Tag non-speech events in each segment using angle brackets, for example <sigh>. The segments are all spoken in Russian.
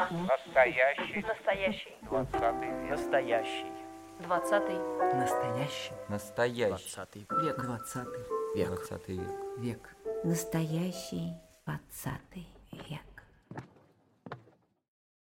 Настоящий. Настоящий. Двадцатый век. Настоящий. Двадцатый. Настоящий. Настоящий. Двадцатый Век. Двадцатый. век. Двадцатый век. Век. Настоящий двадцатый век.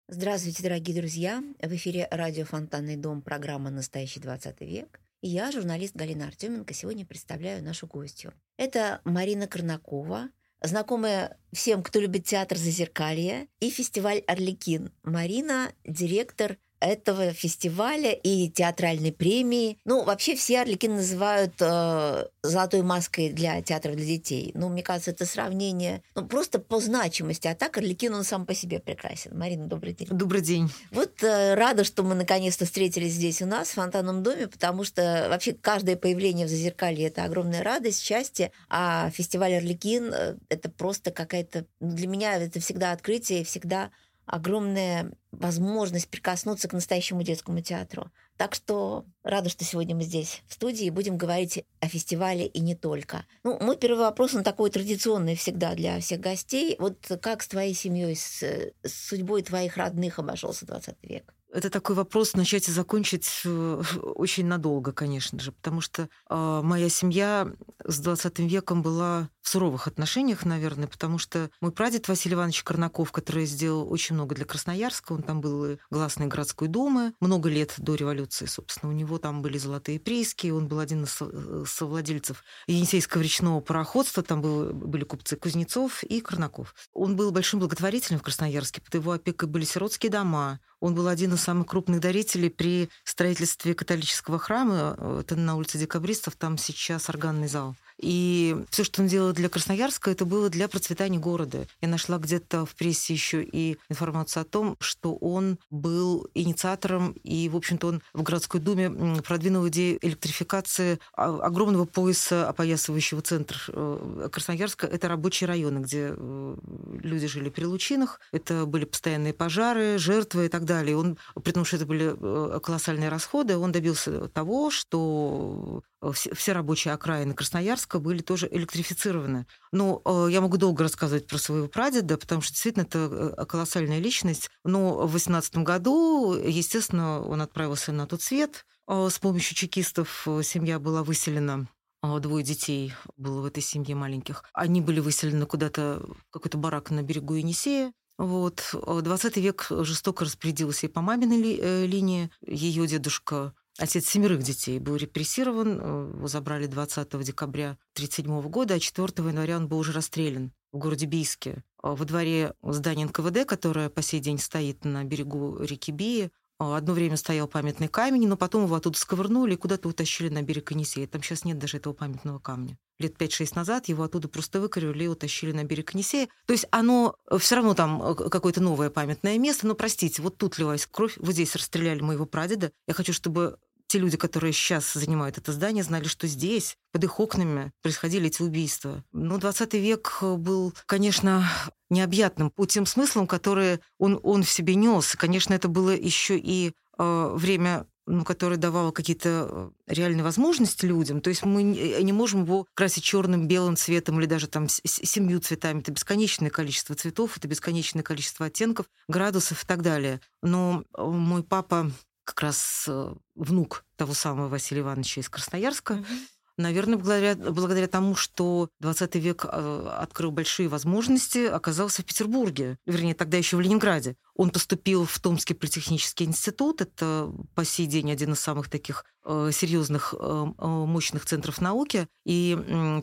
Здравствуйте, дорогие друзья! В эфире радио «Фонтанный дом» программа «Настоящий двадцатый век». И я, журналист Галина Артеменко, сегодня представляю нашу гостью. Это Марина Корнакова, знакомая всем, кто любит театр «Зазеркалье» и фестиваль «Орликин». Марина – директор этого фестиваля и театральной премии. Ну, вообще все Орликин называют э, золотой маской для театра для детей. Ну, мне кажется, это сравнение ну, просто по значимости. А так Орликин, он сам по себе прекрасен. Марина, добрый день. Добрый день. Вот э, рада, что мы наконец-то встретились здесь у нас, в фонтанном доме, потому что вообще каждое появление в Зазеркалье – это огромная радость, счастье, а фестиваль «Орликин» э, – это просто какая-то... ну, Для меня это всегда открытие, всегда огромная возможность прикоснуться к настоящему детскому театру. Так что рада, что сегодня мы здесь в студии и будем говорить о фестивале и не только. Ну, мой первый вопрос, он такой традиционный всегда для всех гостей. Вот как с твоей семьей, с, с судьбой твоих родных обошелся 20 век? Это такой вопрос начать и закончить э, <laughs> очень надолго, конечно же, потому что э, моя семья с 20 веком была в суровых отношениях, наверное, потому что мой прадед Василий Иванович Корнаков, который сделал очень много для Красноярска, он там был и гласной городской думы, много лет до революции, собственно, у него там были золотые прииски, он был один из э, совладельцев Енисейского речного пароходства, там был- были купцы Кузнецов и Корнаков. Он был большим благотворителем в Красноярске, под его опекой были сиротские дома, он был один из самых крупных дарителей при строительстве католического храма. Это на улице Декабристов, там сейчас органный зал. И все, что он делал для Красноярска, это было для процветания города. Я нашла где-то в прессе еще и информацию о том, что он был инициатором, и, в общем-то, он в городской думе продвинул идею электрификации огромного пояса, опоясывающего центр э, Красноярска. Это рабочие районы, где э, люди жили при лучинах. Это были постоянные пожары, жертвы и так далее. Он, при том, что это были э, колоссальные расходы, он добился того, что все рабочие окраины Красноярска были тоже электрифицированы. Ну, я могу долго рассказывать про своего прадеда, потому что действительно это э, колоссальная личность. Но в 18 году, естественно, он отправился на тот свет. Э, С помощью чекистов семья была выселена Двое детей было в этой семье маленьких. Они были выселены куда-то какой-то барак на берегу Енисея. Вот. 20 век жестоко распорядился и по маминой ли- э, линии. Ее дедушка, отец семерых детей, был репрессирован. э, Его забрали 20 декабря 1937 года, а 4 января он был уже расстрелян в городе Бийске. А Во дворе здания НКВД, которое по сей день стоит на берегу реки Бии, а, Одно время стоял памятный камень, но потом его оттуда сковырнули и куда-то утащили на берег Енисея. Там сейчас нет даже этого памятного камня. Лет 5-6 назад его оттуда просто выкорили и утащили на берег Енисея. То есть оно все равно там э, какое-то новое памятное место. Но, простите, вот тут лилась кровь, вот здесь расстреляли моего прадеда. Я хочу, чтобы те люди, которые сейчас занимают это здание, знали, что здесь, под их окнами, происходили эти убийства. Ну, 20 век был, конечно, необъятным по тем смыслам, которые он, он в себе нес. Конечно, это было еще и э, время ну, которое давало какие-то э, реальные возможности людям. То есть мы не можем его красить черным, белым цветом или даже там семью цветами. Это бесконечное количество цветов, это бесконечное количество оттенков, градусов и так далее. Но э, мой папа как раз э, внук того самого Василия Ивановича из Красноярска, Наверное, благодаря, благодаря тому, что 20 век э, открыл большие возможности, оказался в Петербурге, вернее, тогда еще в Ленинграде. Он поступил в Томский политехнический институт. Это по сей день один из самых таких э, серьезных, э, мощных центров науки. И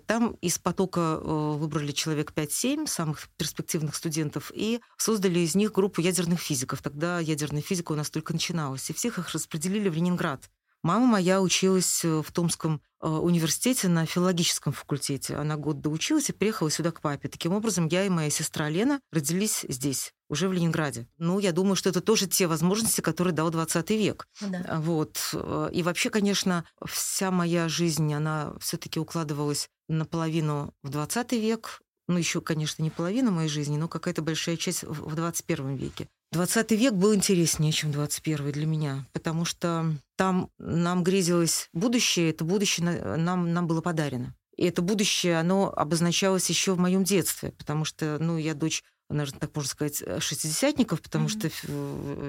там из потока выбрали человек 5-7 самых перспективных студентов и создали из них группу ядерных физиков. Тогда ядерная физика у нас только начиналась. И всех их распределили в Ленинград. Мама моя училась э, в Томском э, университете на филологическом факультете. Она год доучилась и приехала сюда к папе. Таким образом, я и моя сестра Лена родились здесь, уже в Ленинграде. Ну, я думаю, что это тоже те возможности, которые дал 20 век. Да. А, Вот. э, И вообще, конечно, вся моя жизнь, она все таки укладывалась наполовину в 20 век, ну, еще, конечно, не половина моей жизни, но какая-то большая часть в 21 веке. 20 век был интереснее, чем 21 для меня, потому что там нам грезилось будущее, это будущее на- нам, нам было подарено. И это будущее, оно обозначалось еще в моем детстве, потому что, ну, я дочь наверное, так можно сказать, шестидесятников, потому Мгм. что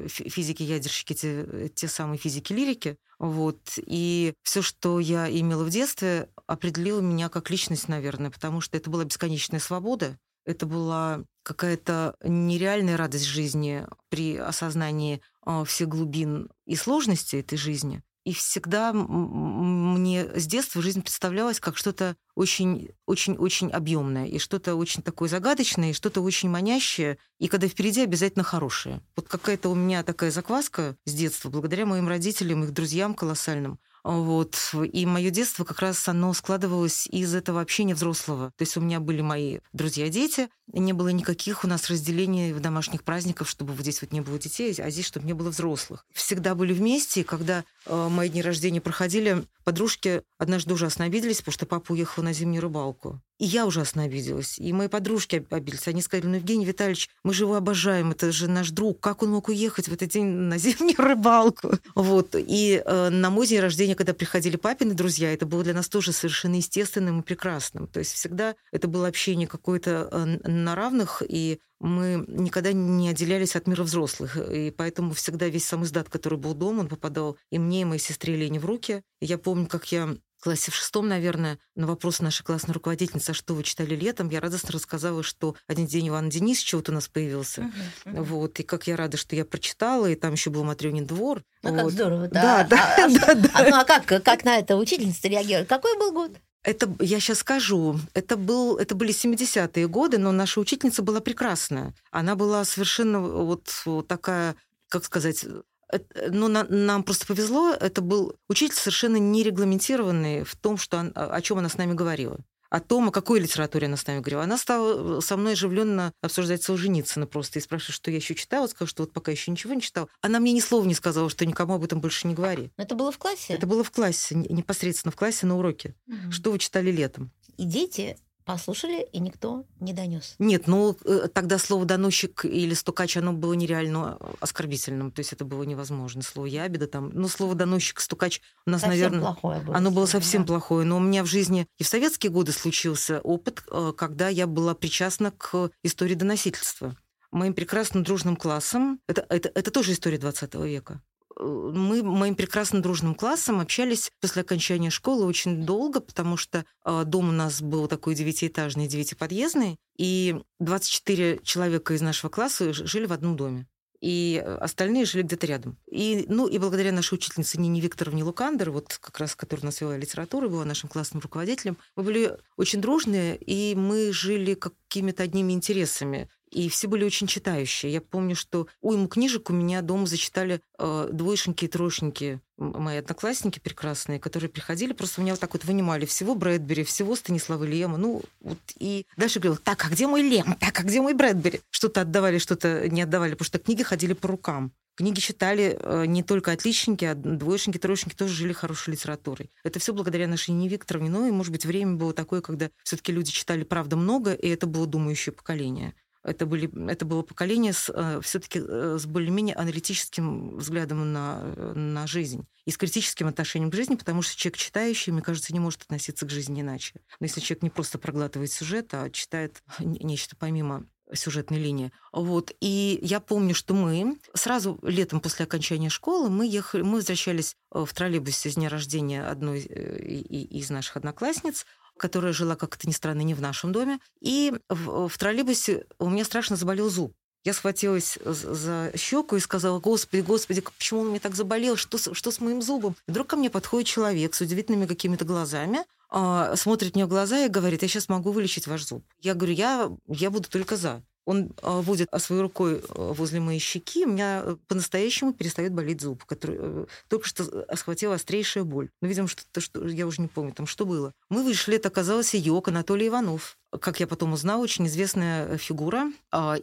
фи- физики-ядерщики те, те самые физики-лирики. Вот. И все, что я имела в детстве, определило меня как личность, наверное, потому что это была бесконечная свобода, это была какая-то нереальная радость жизни при осознании а, всех глубин и сложностей этой жизни. И всегда мне с детства жизнь представлялась как что-то очень, очень, очень объемное, и что-то очень такое загадочное, и что-то очень манящее, и когда впереди обязательно хорошее. Вот какая-то у меня такая закваска с детства, благодаря моим родителям, их друзьям колоссальным. Вот. И мое детство как раз оно складывалось из этого общения взрослого. То есть у меня были мои друзья-дети, не было никаких у нас разделений в домашних праздниках, чтобы вот здесь вот не было детей, а здесь, чтобы не было взрослых. Всегда были вместе, и когда э, мои дни рождения проходили, подружки однажды ужасно обиделись, потому что папа уехал на зимнюю рыбалку. И я ужасно обиделась. И мои подружки об- обиделись. Они сказали, ну, Евгений Витальевич, мы же его обожаем, это же наш друг. Как он мог уехать в этот день на зимнюю рыбалку? Вот. И э, на мой день рождения, когда приходили папины друзья, это было для нас тоже совершенно естественным и прекрасным. То есть всегда это было общение какое-то э, на равных, и мы никогда не отделялись от мира взрослых. И поэтому всегда весь сам издат, который был дома, он попадал и мне, и моей сестре Лене в руки. И я помню, как я в классе в шестом, наверное, на вопрос нашей классной руководительницы, а что вы читали летом, я радостно рассказала, что один день Иван Денисович вот у нас появился. Мгм, мгм. Вот, и как я рада, что я прочитала, и там еще был Матрёнин двор. Ну, как Вот. здорово, Да, да. да, А- а <laughs> да, что- да. а ну, а как, как на это учительница реагировала? Какой был год? Это, я сейчас скажу, это, был, это были 70-е годы, но наша учительница была прекрасная. Она была совершенно вот, вот такая, как сказать, э, ну, на- нам просто повезло, это был учитель совершенно нерегламентированный в том, что, он- о чем она с нами говорила. О том, о какой литературе она с нами говорила. Она стала со мной оживленно обсуждать Солженицына просто и спрашивать, что я еще читала. Сказала, что вот пока еще ничего не читала. Она мне ни слова не сказала, что никому об этом больше не говори. Ну, Это было в классе? Это было в классе, не- непосредственно в классе на уроке. Мгм. Что вы читали летом? И дети послушали, и никто не донес. Нет, ну э, тогда слово доносчик или стукач, оно было нереально оскорбительным, то есть это было невозможно. Слово ябеда там, ну слово доносчик, стукач у нас, Совсем наверное, плохое было. оно было совсем да. плохое. Но у меня в жизни и в советские годы случился опыт, э, когда я была причастна к истории доносительства. Моим прекрасным дружным классом, это, это, это тоже история 20 века, э, мы моим прекрасным дружным классом общались после окончания школы очень долго, потому что э, дом у нас был такой девятиэтажный, девятиподъездный, и 24 человека из нашего класса жили в одном доме. И э, остальные жили где-то рядом. И, ну, и благодаря нашей учительнице Нине Викторовне Лукандер, вот как раз, которая нас вела литературу, была нашим классным руководителем, мы были очень дружные, и мы жили какими-то одними интересами. И все были очень читающие. Я помню, что уйму книжек у меня дома зачитали э, двоечники и троечники, мои одноклассники прекрасные, которые приходили, просто у меня вот так вот вынимали всего Брэдбери, всего Станислава Лема, ну, вот, и дальше говорила, так, а где мой Лем? Так, а где мой Брэдбери? Что-то отдавали, что-то не отдавали, потому что книги ходили по рукам. Книги читали э, не только отличники, а двоечники, троечники тоже жили хорошей литературой. Это все благодаря нашей Нине Викторовне. Ну и, может быть, время было такое, когда все таки люди читали, правда, много, и это было думающее поколение. Это, были, это было поколение с, все-таки с более-менее аналитическим взглядом на, э, на жизнь и с критическим отношением к жизни, потому что человек читающий, мне кажется, не может относиться к жизни иначе. Но если человек не просто проглатывает сюжет, а читает нечто помимо сюжетной линии. Вот. И я помню, что мы сразу летом после окончания школы мы ехали, мы возвращались э, в троллейбусе с дня рождения одной э, из наших одноклассниц, которая жила, как это ни странно, не в нашем доме. И в, в троллейбусе у меня страшно заболел зуб. Я схватилась за щеку и сказала, господи, господи, почему он мне так заболел, что, что с моим зубом? Вдруг ко мне подходит человек с удивительными какими-то глазами, а, смотрит мне в глаза и говорит, я сейчас могу вылечить ваш зуб. Я говорю, я, я буду только за. Он а, водит а, своей рукой а, возле моей щеки, у меня э, по-настоящему перестает болеть зуб, который э, только что э, схватила острейшая боль. Ну, видимо, что-то, что я уже не помню, там что было. Мы вышли, это оказался Йок Анатолий Иванов. Как я потом узнала, очень известная фигура.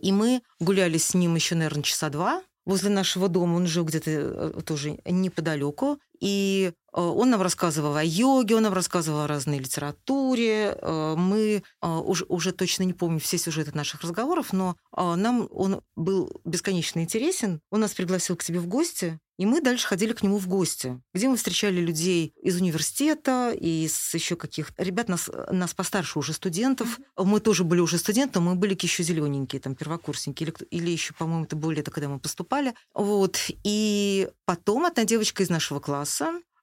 И мы гуляли с ним еще, наверное, часа два возле нашего дома. Он жил где-то тоже неподалеку. И э, он нам рассказывал о йоге, он нам рассказывал о разной литературе. Э, мы э, уже, уже точно не помню все сюжеты наших разговоров, но нам он был бесконечно интересен. Он нас пригласил к себе в гости, и мы дальше ходили к нему в гости, где мы встречали людей из университета, из еще каких ребят, нас, нас постарше уже студентов. Мы тоже были уже студенты, мы были еще зелененькие, там, первокурсники, или, или еще, по-моему, это было лето, когда мы поступали. Вот. И потом одна девочка из нашего класса,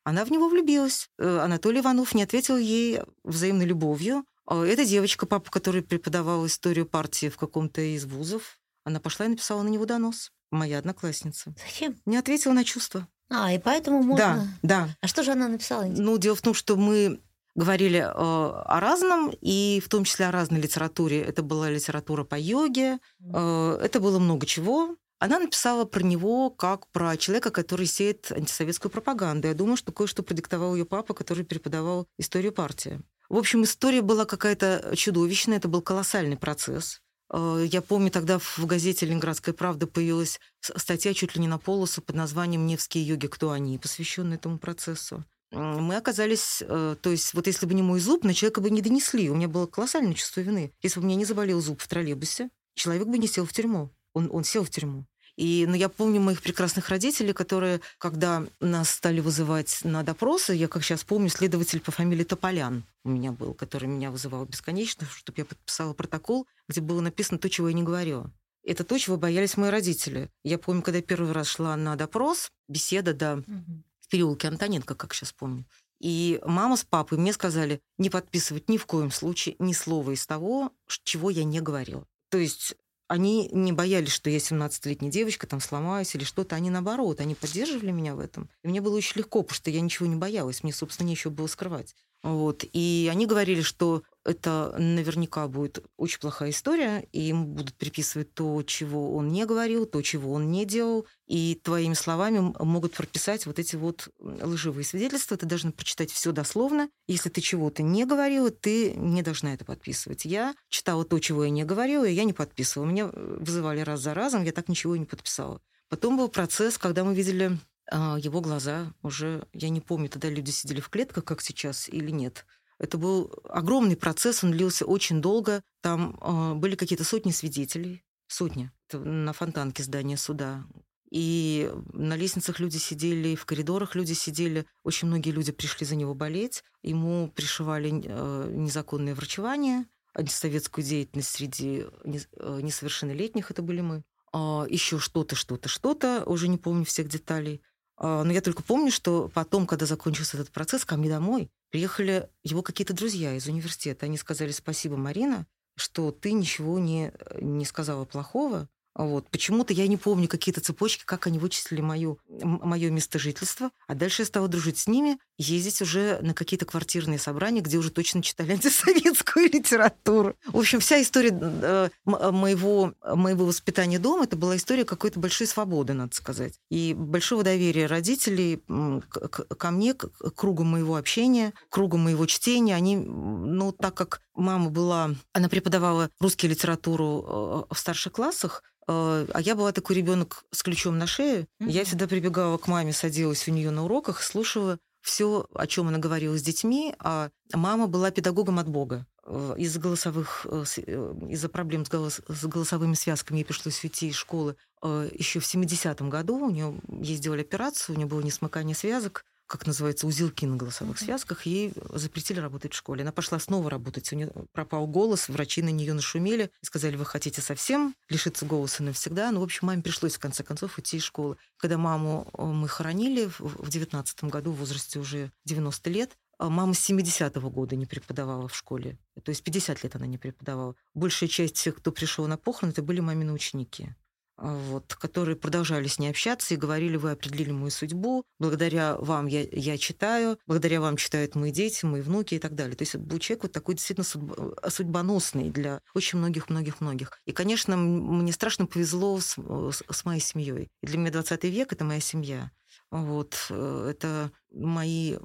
она в него влюбилась. Э, Анатолий Иванов не ответил ей взаимной любовью. А эта девочка, папа, который преподавал историю партии в каком-то из вузов, она пошла и написала на него донос. Моя одноклассница. Зачем? Не ответила на чувства. А, и поэтому можно... Да, да. А что же она написала? Ну, дело в том, что мы говорили э, о разном, и в том числе о разной литературе. Это была литература по йоге, э, это было много чего. Она написала про него как про человека, который сеет антисоветскую пропаганду. Я думаю, что кое-что продиктовал ее папа, который преподавал историю партии. В общем, история была какая-то чудовищная, это был колоссальный процесс. Э, я помню, тогда в газете «Ленинградская правда» появилась статья чуть ли не на полосу под названием «Невские йоги. Кто они?», посвященная этому процессу. Мы оказались... Э, то есть вот если бы не мой зуб, на человека бы не донесли. У меня было колоссальное чувство вины. Если бы у меня не заболел зуб в троллейбусе, человек бы не сел в тюрьму. Он, он сел в тюрьму. И ну, я помню моих прекрасных родителей, которые, когда нас стали вызывать на допросы, я, как сейчас помню, следователь по фамилии Тополян у меня был, который меня вызывал бесконечно, чтобы я подписала протокол, где было написано то, чего я не говорила. Это то, чего боялись мои родители. Я помню, когда я первый раз шла на допрос, беседа, да, угу. в переулке Антоненко, как сейчас помню. И мама с папой мне сказали не подписывать ни в коем случае ни слова из того, чего я не говорила. То есть они не боялись, что я 17-летняя девочка, там сломаюсь или что-то. Они наоборот, они поддерживали меня в этом. И мне было очень легко, потому что я ничего не боялась. Мне, собственно, нечего было скрывать. Вот. И они говорили, что это наверняка будет очень плохая история, и ему будут приписывать то, чего он не говорил, то, чего он не делал, и твоими словами могут прописать вот эти вот лживые свидетельства. Ты должна прочитать все дословно. Если ты чего-то не говорила, ты не должна это подписывать. Я читала то, чего я не говорила, и я не подписывала. Меня вызывали раз за разом, я так ничего и не подписала. Потом был процесс, когда мы видели его глаза уже, я не помню, тогда люди сидели в клетках, как сейчас, или нет. Это был огромный процесс, он длился очень долго. Там э, были какие-то сотни свидетелей, сотни. Это на фонтанке здания суда. И на лестницах люди сидели, в коридорах люди сидели. Очень многие люди пришли за него болеть. Ему пришивали э, незаконное врачевание, антисоветскую деятельность среди несовершеннолетних, это были мы. А еще что-то, что-то, что-то, уже не помню всех деталей. А, но я только помню, что потом, когда закончился этот процесс, ко мне домой приехали его какие-то друзья из университета. Они сказали спасибо, Марина, что ты ничего не, не сказала плохого, вот. Почему-то я не помню какие-то цепочки, как они вычислили мое, мое место жительства. А дальше я стала дружить с ними, ездить уже на какие-то квартирные собрания, где уже точно читали <laughs> антисоветскую литературу. В общем, вся история э, моего, моего воспитания дома, это была история какой-то большой свободы, надо сказать. И большого доверия родителей ко мне, к кругу моего общения, кругу моего чтения. Они, ну, так как мама была, она преподавала русскую литературу э, в старших классах, Э, а я была такой ребенок с ключом на шее. Mm-hmm. Я всегда прибегала к маме, садилась у нее на уроках, слушала все, о чем она говорила с детьми, а мама была педагогом от Бога. Э, из-за голосовых, из-за проблем с, голос, с голосовыми связками ей пришлось уйти из школы еще в 70-м году. У нее ей сделали операцию, у нее было несмыкание связок как называется, узелки на голосовых связках, ей запретили работать в школе. Она пошла снова работать, у нее пропал голос, врачи на нее нашумели и сказали, вы хотите совсем лишиться голоса навсегда. Ну, в общем, маме пришлось, в конце концов, уйти из школы. Когда маму э, мы хоронили в 19 году, в возрасте уже 90 лет, э, Мама с 70-го года не преподавала в школе. То есть 50 лет она не преподавала. Большая часть тех, кто пришел на похороны, это были мамины ученики. А, вот, которые продолжали с ней общаться и говорили, вы определили мою судьбу, благодаря вам я, я читаю, благодаря вам читают мои дети, мои внуки и так далее. То есть был человек вот такой действительно судьба, судьбоносный для очень многих-многих-многих. И, конечно, мне страшно повезло с, с, с моей семьей. И для меня 20 век – это моя семья. Вот, э, это мои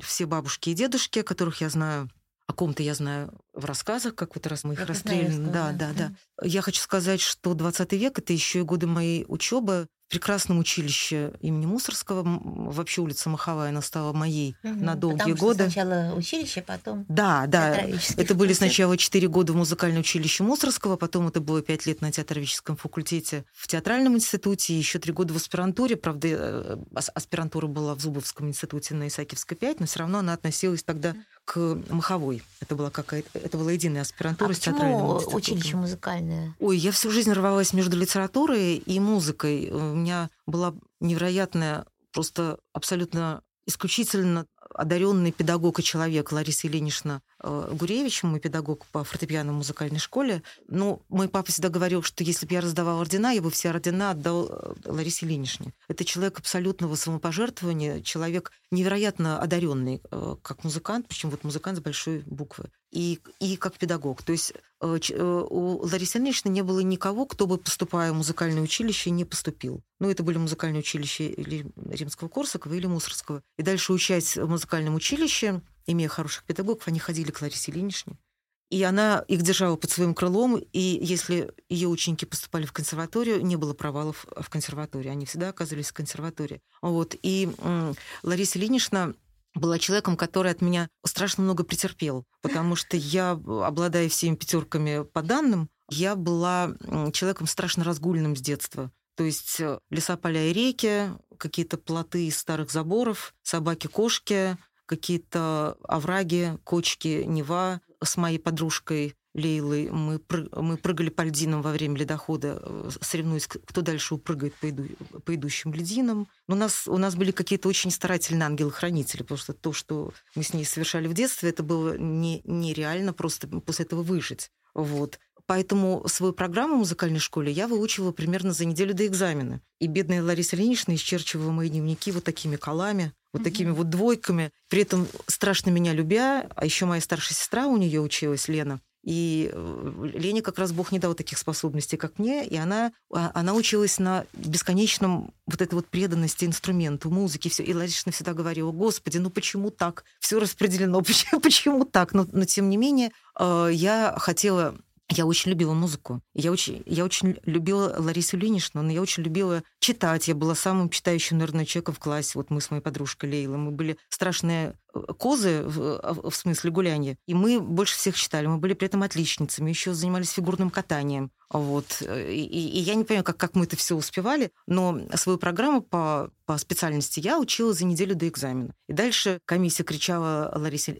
все бабушки и дедушки, которых я знаю, о ком-то я знаю в рассказах, как вот раз мы их. Красноярского, Да, да. да, да. Я хочу сказать, что 20 век это еще и годы моей учебы в прекрасном училище имени Мусорского. Вообще улица Маховая, она стала моей Мгм. на долгие Потому что годы. сначала училище, потом Да, да. Это были сначала 4 года в музыкальном училище Мусорского, потом это было 5 лет на театроведческом факультете в театральном институте, еще 3 года в аспирантуре. Правда, э, ас- аспирантура была в Зубовском институте на Исаакиевской 5, но все равно она относилась тогда к Маховой. Это была какая-то, это была единая аспирантура А с театральным почему институтом. училище музыкальное? Ой, я всю жизнь рвалась между литературой и музыкой. У меня была невероятная, просто абсолютно исключительно одаренный педагог и человек Лариса Ильинична Гуревич, мой педагог по фортепиано музыкальной школе. Ну, мой папа всегда говорил, что если бы я раздавал ордена, я бы все ордена отдал э, Ларисе Ильиничне. Это человек абсолютного самопожертвования, человек невероятно одаренный э, как музыкант, причем вот музыкант с большой буквы, и, и как педагог. То есть э, э, у Ларисы Ильиничны не было никого, кто бы, поступая в музыкальное училище, не поступил. Ну, это были музыкальные училища или Римского Корсакова, или Мусорского. И дальше учась в музыкальном училище, имея хороших педагогов, они ходили к Ларисе Ильиничне. И она их держала под своим крылом, и если ее ученики поступали в консерваторию, не было провалов в консерватории. Они всегда оказывались в консерватории. Вот. И Лариса Ильинична была человеком, который от меня страшно много претерпел, потому что я, обладая всеми пятерками по данным, я была человеком страшно разгульным с детства. То есть э, леса, поля и реки, какие-то плоты из старых заборов, собаки-кошки, какие-то овраги, кочки, Нева с моей подружкой Лейлой. Мы, мы прыгали по льдинам во время ледохода, э, соревнуясь, кто дальше упрыгает по, иду- по идущим льдинам. Но у нас, у нас были какие-то очень старательные ангелы-хранители, потому что то, что мы с ней совершали в детстве, это было не, нереально просто после этого выжить. Вот. Поэтому свою программу в музыкальной школе я выучивала примерно за неделю до экзамена. И бедная Лариса Ильинична исчерчивала мои дневники вот такими колами, вот такими вот двойками. При этом страшно меня любя, а еще моя старшая сестра у нее училась, Лена. И э, Лене как раз Бог не дал таких способностей, как мне, и она, а, она училась на бесконечном вот этой вот преданности инструменту, музыке, все. И Ларисовна всегда говорила, господи, ну почему так? Все распределено, <laughs> почему, почему так? Но, но тем не менее, э, я хотела я очень любила музыку. Я очень, я очень любила Ларису Ильиничну, но я очень любила читать. Я была самым читающим, наверное, человеком в классе. Вот мы с моей подружкой Лейлой. Мы были страшные козы в, в смысле гуляния. И мы больше всех читали. Мы были при этом отличницами. Еще занимались фигурным катанием. Вот. И, и я не понимаю, как, как мы это все успевали, но свою программу по, по специальности я учила за неделю до экзамена. И дальше комиссия кричала Ларисе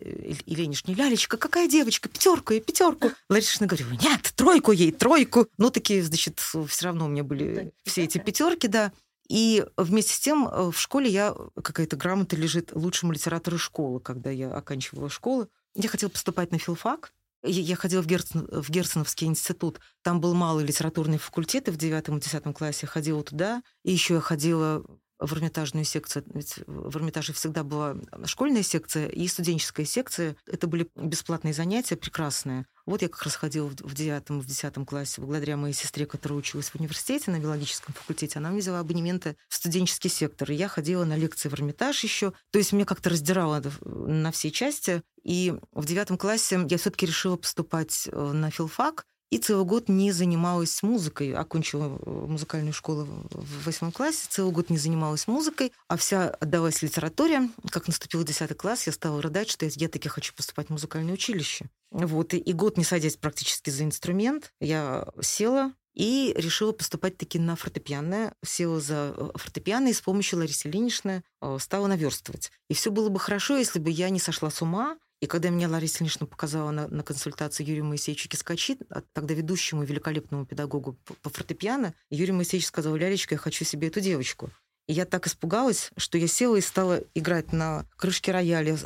Ильиничне, Лялечка, какая девочка, пятерку ей, пятерку. Ларисовна говорила, нет, тройку ей, тройку. Ну, такие, значит, все равно у меня были все эти пятерки, да. И вместе с тем в школе я, какая-то грамота лежит лучшему литератору школы, когда я оканчивала школу. Я хотела поступать на филфак, я ходила в, Герцен, в Герценовский институт. Там был малый литературный факультет, и в девятом и десятом классе я ходила туда. И еще я ходила в Эрмитажную секцию. Ведь в Эрмитаже всегда была школьная секция и студенческая секция. Это были бесплатные занятия, прекрасные. Вот я как раз ходила в девятом, в десятом классе, благодаря моей сестре, которая училась в университете на биологическом факультете. Она мне взяла абонементы в студенческий сектор. И я ходила на лекции в Эрмитаж еще. То есть меня как-то раздирало на все части. И в девятом классе я все-таки решила поступать на филфак. И целый год не занималась музыкой. Окончила музыкальную школу в восьмом классе. Целый год не занималась музыкой, а вся отдалась литературе. Как наступил десятый класс, я стала рыдать, что я, я таки хочу поступать в музыкальное училище. Вот. И, и год не садясь практически за инструмент, я села и решила поступать таки на фортепиано. Села за фортепиано и с помощью Ларисы Ильиничны стала наверстывать. И все было бы хорошо, если бы я не сошла с ума, и когда меня Лариса Ильинична показала на, на консультацию Юрию Моисеевичу Кискачи, тогда ведущему великолепному педагогу по, по фортепиано, Юрий Моисеевич сказал, Лялечка, я хочу себе эту девочку. И я так испугалась, что я села и стала играть на крышке рояля,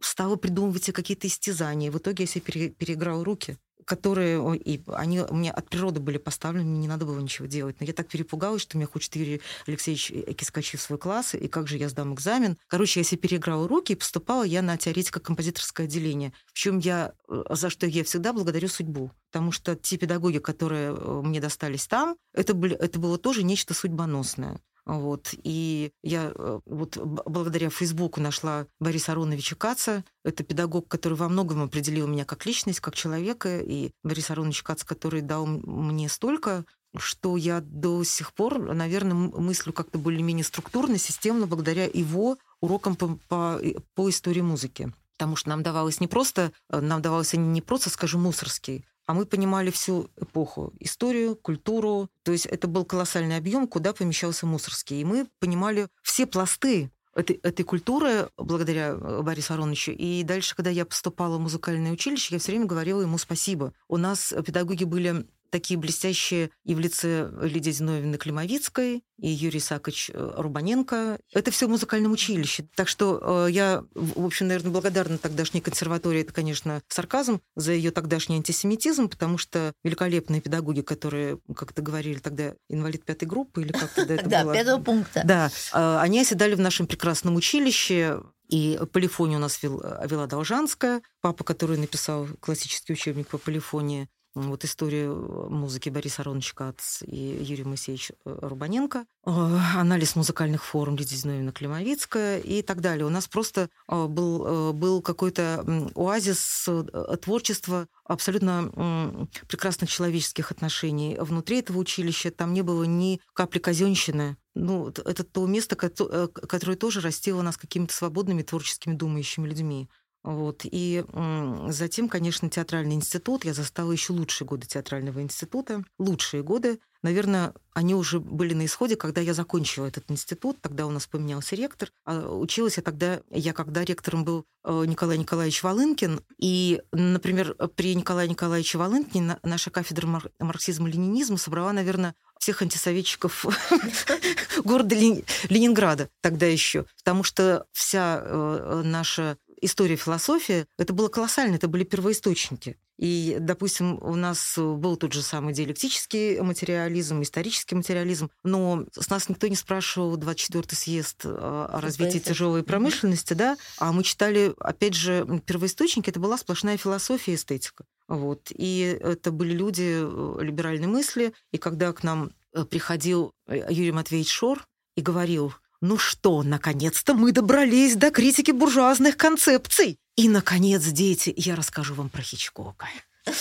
стала придумывать какие-то истязания. В итоге я себе пере, переиграла руки которые и они у меня от природы были поставлены, мне не надо было ничего делать. Но я так перепугалась, что меня хочет Юрий Алексеевич Кискачи в свой класс, и как же я сдам экзамен. Короче, я себе переиграла руки, и поступала я на теоретико-композиторское отделение. В чем я, за что я всегда благодарю судьбу. Потому что те педагоги, которые мне достались там, это, были, это было тоже нечто судьбоносное. Вот. И я э, вот благодаря Фейсбуку нашла Бориса Ароновича Каца. Это педагог, который во многом определил меня как личность, как человека. И Борис Аронович Кац, который дал мне столько, что я до сих пор, наверное, мыслю как-то более-менее структурно, системно, благодаря его урокам по, по, по истории музыки. Потому что нам давалось не просто, э, нам давалось не просто, скажем, мусорский, а мы понимали всю эпоху, историю, культуру. То есть это был колоссальный объем, куда помещался Мусорский. И мы понимали все пласты этой, этой культуры благодаря э, Борису Ароновичу. И дальше, когда я поступала в музыкальное училище, я все время говорила ему спасибо. У нас педагоги были такие блестящие и в лице Лидии Зиновьевны Климовицкой, и Юрий Сакович э, Рубаненко. Это все в музыкальном училище. Так что э, я, в общем, наверное, благодарна тогдашней консерватории, это, конечно, сарказм, за ее тогдашний антисемитизм, потому что великолепные педагоги, которые, как то говорили тогда, инвалид пятой группы, или как тогда это <laughs> было? Да, пятого пункта. Да, э, они оседали в нашем прекрасном училище, и полифонию у нас вел, вела Должанская, папа, который написал классический учебник по полифонии вот историю э, музыки Бориса Ароновича Кац и Юрий Моисеевич э, Рубаненко, э, анализ музыкальных форм Лидия Зиновьевна Климовицкая и так далее. У нас просто был, был какой-то оазис творчества абсолютно прекрасных человеческих отношений. Внутри этого училища там не было ни капли казенщины. Ну, это то место, которое тоже растило нас какими-то свободными творческими думающими людьми. Вот. И затем, конечно, театральный институт. Я застала еще лучшие годы театрального института. Лучшие годы. Наверное, они уже были на исходе, когда я закончила этот институт. Тогда у нас поменялся ректор. А училась я тогда, я когда ректором был э, Николай Николаевич Волынкин. И, например, при Николае Николаевиче Волынкине наша кафедра марксизма-ленинизма собрала, наверное, всех антисоветчиков <laughs> города Ленинграда тогда еще. Потому что вся э, наша история философия, это было колоссально, это были первоисточники. И, допустим, у нас был тот же самый диалектический материализм, исторический материализм, но с нас никто не спрашивал 24-й съезд а, о развитии тяжелой промышленности, да, а мы читали, опять же, первоисточники, это была сплошная философия и эстетика. Вот. И это были люди э, либеральной мысли, и когда к нам э, приходил э, Юрий Матвеевич Шор и говорил, ну что, наконец-то мы добрались до критики буржуазных концепций. И, наконец, дети, я расскажу вам про Хичкока. <laughs>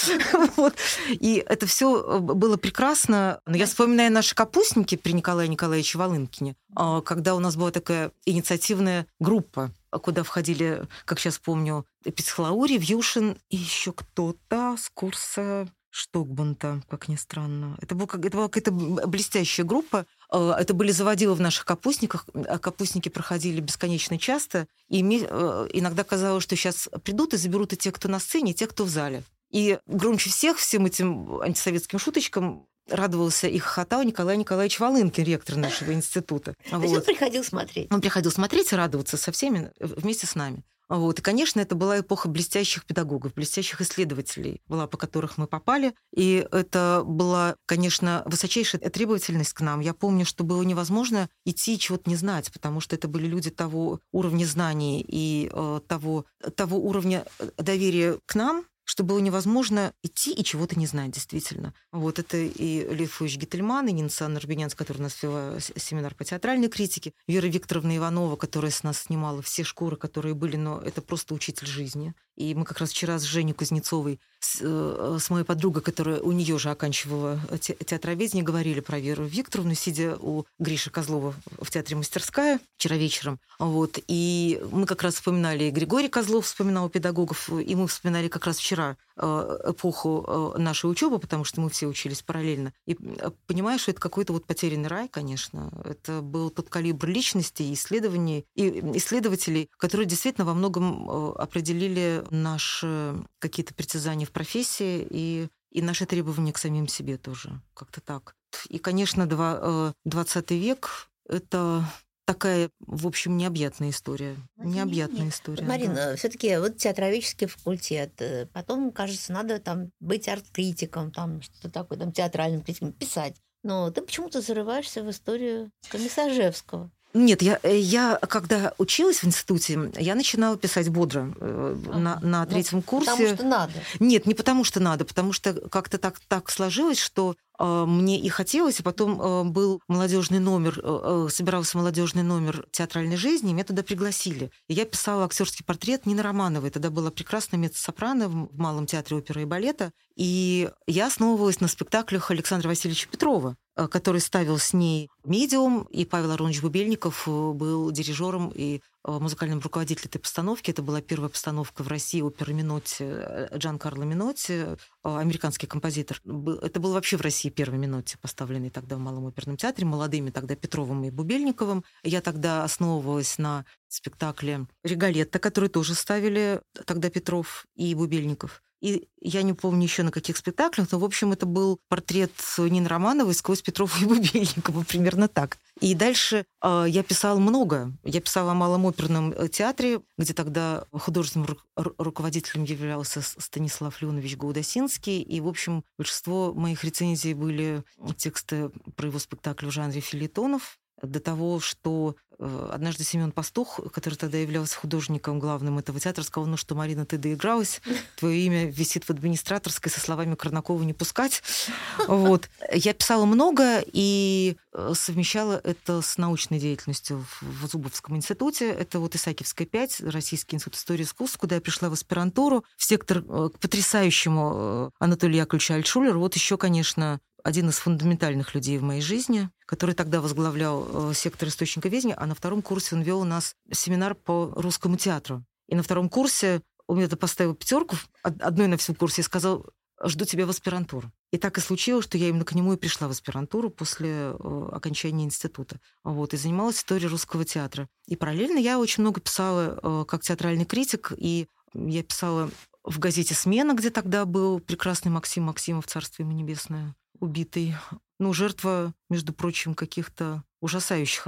Вот. И это все э, было прекрасно. Но я вспоминаю наши капустники при Николае Николаевиче Волынкине, а, когда у нас была такая инициативная группа, куда входили, как сейчас помню, Писхлаури, Вьюшин и еще кто-то с курса Штокбунта, как ни странно. Это, был, это была какая-то блестящая группа. Э, это были заводилы в наших капустниках. А капустники проходили бесконечно часто. И мне э, иногда казалось, что сейчас придут и заберут и те, кто на сцене, и те, кто в зале. И громче всех всем этим антисоветским шуточкам радовался и хохотал Николай Николаевич Волынкин, ректор нашего института. То вот. он приходил смотреть? Он приходил смотреть и радоваться со всеми вместе с нами. Вот. И, конечно, это была эпоха блестящих педагогов, блестящих исследователей, была, по которых мы попали. И это была, конечно, высочайшая требовательность к нам. Я помню, что было невозможно идти чего-то не знать, потому что это были люди того уровня знаний и э, того, того уровня доверия к нам, что было невозможно идти и чего-то не знать, действительно. Вот это и Лев Ильич Гительман, и Нинса Нарбинянц, которая у нас вела семинар по театральной критике, Вера Викторовна Иванова, которая с нас снимала все шкуры, которые были, но это просто учитель жизни. И мы как раз вчера с Женей Кузнецовой, с, э, с моей подругой, которая у нее же оканчивала те, театроведение, говорили про Веру Викторовну, сидя у Гриши Козлова в театре «Мастерская» вчера вечером. Вот. И мы как раз вспоминали, и Григорий Козлов вспоминал педагогов, и мы вспоминали как раз вчера Э, эпоху э, нашей учебы, потому что мы все учились параллельно. И э, понимаешь, что это какой-то вот потерянный рай, конечно. Это был тот калибр личностей, исследований и исследователей, которые действительно во многом определили наши какие-то притязания в профессии и, и наши требования к самим себе тоже. Как-то так. И, конечно, 20 век — это такая, в общем, необъятная история. Необъятная история. Марина, да. все-таки вот театроведческий факультет. Э, потом, кажется, надо там быть арт-критиком, там что-то такое, там театральным критиком, писать. Но ты почему-то зарываешься в историю Комиссажевского. Нет, я, э, я когда училась в институте, я начинала писать бодро э, на, на ну, третьем ну, курсе. Потому что надо. Нет, не потому что надо, потому что как-то так, так сложилось, что э, мне и хотелось, и потом э, был молодежный номер, э, собирался молодежный номер театральной жизни, и меня туда пригласили. И я писала актерский портрет Нины Романовой. Тогда была прекрасная меццо-сопрано в Малом театре оперы и балета. И я основывалась на спектаклях Александра Васильевича Петрова. Э, который ставил с ней медиум, и Павел Аронович Бубельников э, был дирижером и музыкальным руководителем этой постановки. Это была первая постановка в России оперы Минотти, Джан Карло Минотти, американский композитор. Это был вообще в России первый Минотти, поставленный тогда в Малом оперном театре, молодыми тогда Петровым и Бубельниковым. Я тогда основывалась на спектакле «Регалетта», который тоже ставили тогда Петров и Бубельников. И я не помню еще на каких спектаклях, но, в общем, это был портрет Нины Романовой сквозь Петрова и Бубельникова, <laughs> примерно так. И дальше э, я писала много. Я писала о Малом оперном э, театре, где тогда художественным ру- руководителем являлся Станислав Леонович Гаудасинский. И, в общем, большинство моих рецензий были тексты про его спектакль в жанре филитонов до того, что э, однажды Семен Пастух, который тогда являлся художником главным этого театра, сказал, ну что, Марина, ты доигралась, <laughs> твое имя висит в администраторской со словами Корнакова не пускать. Вот. Я писала много и э, совмещала это с научной деятельностью в Зубовском институте. Это вот Исаакиевская 5, Российский институт истории искусств, куда я пришла в аспирантуру, в сектор э, к потрясающему Анатолию Яковлевичу Альтшулеру. Вот еще, конечно, один из фундаментальных людей в моей жизни, который тогда возглавлял э, сектор источника везения, а на втором курсе он вел у нас семинар по русскому театру. И на втором курсе он мне поставил пятерку, одной на всем курсе, и сказал, жду тебя в аспирантуру. И так и случилось, что я именно к нему и пришла в аспирантуру после э, окончания института. Вот, и занималась историей русского театра. И параллельно я очень много писала э, как театральный критик, и я писала в газете «Смена», где тогда был прекрасный Максим Максимов, царство ему небесное убитый. Ну, жертва, между прочим, каких-то ужасающих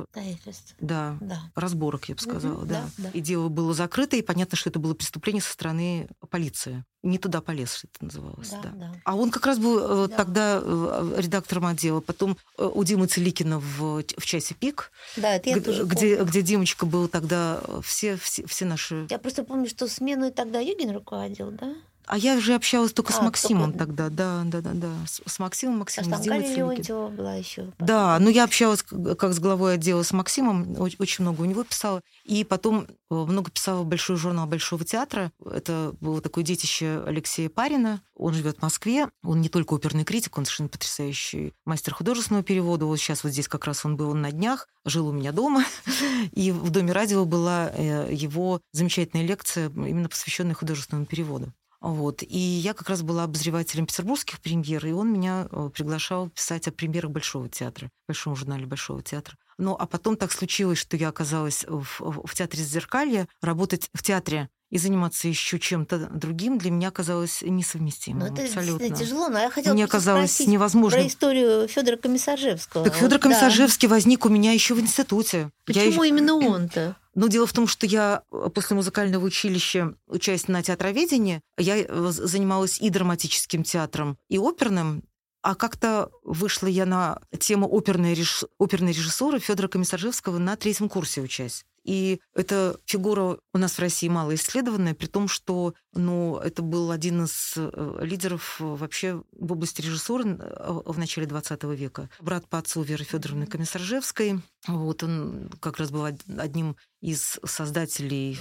да, да. разборок, я бы сказала. Угу, да. Да, да. И дело было закрыто, и понятно, что это было преступление со стороны полиции. Не туда полез, это называлось. Да, да. Да. А он как раз был э, да. тогда э, редактором отдела. Потом э, у Димы Целикина в, в «Часе пик», да, это я где, тоже где, где Димочка был тогда, все, все, все наши... Я просто помню, что смену тогда Югин руководил, да? А я уже общалась только а, с Максимом только... тогда, да, да, да, да. С, с Максимом, Максимом, а Димой Леонтьева была еще. Да, но я общалась как с главой отдела с Максимом, очень много у него писала. И потом э, много писала в большой журнал Большого театра. Это было такое детище Алексея Парина. Он живет в Москве. Он не только оперный критик, он совершенно потрясающий мастер художественного перевода. Вот сейчас вот здесь как раз он был он на днях, жил у меня дома. <laughs> И в Доме радио была э, его замечательная лекция, именно посвященная художественному переводу. Вот. И я как раз была обозревателем петербургских премьер, и он меня э, приглашал писать о премьерах Большого театра, в Большом журнале Большого театра. Ну, а потом так случилось, что я оказалась в, в театре Зеркалья, работать в театре и заниматься еще чем-то другим для меня казалось несовместимым. Ну, это абсолютно. тяжело, но я хотела Мне казалось невозможно. Про историю Федора Комиссаржевского. Так Федор Комиссаржевский да. возник у меня еще в институте. Почему я... именно <clears throat> он-то? Но дело в том, что я э, после музыкального училища, учась на театроведении, я э, занималась и драматическим театром, и оперным. А как-то вышла я на тему оперной, режиссуры, оперной режиссуры Федора Комиссаржевского на третьем курсе учась. И эта фигура у нас в России мало исследованная, при том, что ну, это был один из э, лидеров вообще в области режиссуры в начале 20 века. Брат по отцу Веры Федоровны Комиссаржевской. Вот он как раз был одним из создателей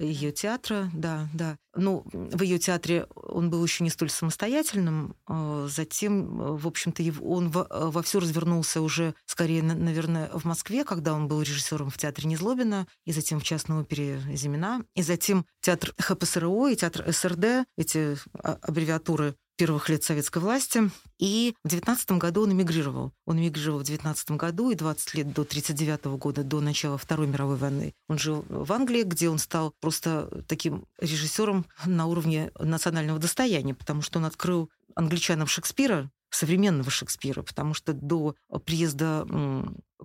ее театра. Э, да, да. Ну, в ее театре он был еще не столь самостоятельным. А затем, э, в общем-то, он вовсю развернулся уже скорее, наверное, в Москве, когда он был режиссером в театре Незлобина, и затем в частной опере Зимина, и затем театр ХПСРО и театр СРД, эти а, аббревиатуры первых лет советской власти. И в 19 году он эмигрировал. Он эмигрировал в 19 году и 20 лет до 39 года, до начала Второй мировой войны. Он жил в Англии, где он стал просто таким режиссером на уровне национального достояния, потому что он открыл англичанам Шекспира, современного Шекспира, потому что до приезда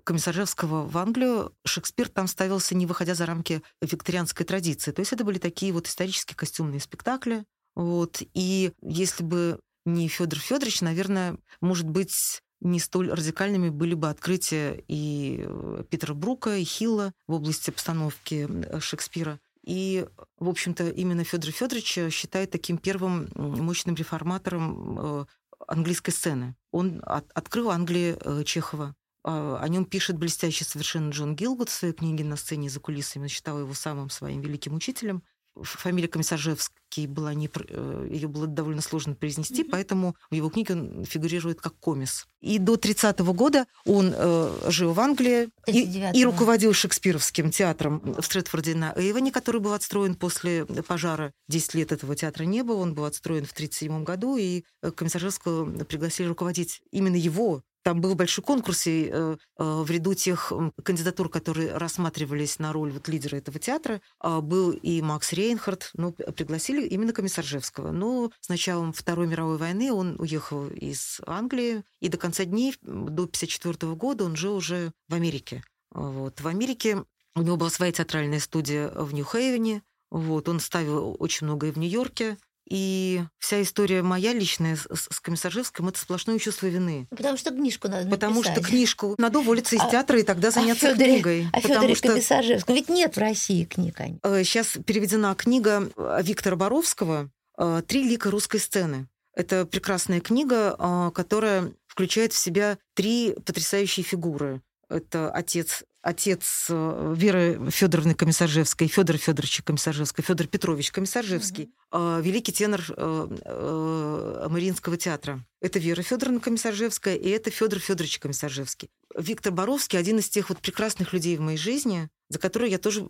Комиссаржевского в Англию Шекспир там ставился, не выходя за рамки викторианской традиции. То есть это были такие вот исторические костюмные спектакли, вот. И если бы не Федор Федорович, наверное, может быть, не столь радикальными были бы открытия и э, Питера Брука, и Хилла в области постановки Шекспира. И, в общем-то, именно Федор Федорович считает таким первым мощным реформатором э, английской сцены. Он от, открыл Англии э, Чехова. А, о нем пишет блестящий совершенно Джон Гилгут в своей книге «На сцене за кулисами». Он считал его самым своим великим учителем фамилия Комиссаржевский была не, э, ее было довольно сложно произнести, mm-hmm. поэтому в его книге он фигурирует как комис. И до 30-го года он э, жил в Англии и, и руководил Шекспировским театром в Стрэдфорде на Эйвоне, который был отстроен после пожара. 10 лет этого театра не было, он был отстроен в 1937 году, и э, Комиссаржевского пригласили руководить именно его там был большой конкурс, и э, э, в ряду тех кандидатур, которые рассматривались на роль вот лидера этого театра, э, был и Макс Рейнхард, ну, пригласили именно Комиссаржевского. Но с началом Второй мировой войны он уехал из Англии, и до конца дней, до 1954 года он жил уже в Америке. Вот. В Америке у него была своя театральная студия в Нью-Хейвене, вот, он ставил очень много и в Нью-Йорке, и вся история моя личная с, с Комиссаржевским это сплошное чувство вины. Потому что книжку надо написать. Потому что книжку надо уволиться из а, театра и тогда заняться а Фёдоре, книгой. А Федоре что... Комиссаржевском ведь нет в России книг. Сейчас э, переведена книга э, Виктора Боровского э, «Три лика русской сцены». Это прекрасная книга, которая включает в себя три потрясающие фигуры. Это отец отец э, Веры Федоровны Комиссаржевской, Федора Федоровича Комиссаржевской, Федор Петрович Комиссаржевский, mm-hmm. великий тенор э, Мариинского театра. Это Вера Федоровна Комиссаржевская и это Федор Федорович Комиссаржевский. Виктор Боровский один из тех вот прекрасных людей в моей жизни, за которую я тоже,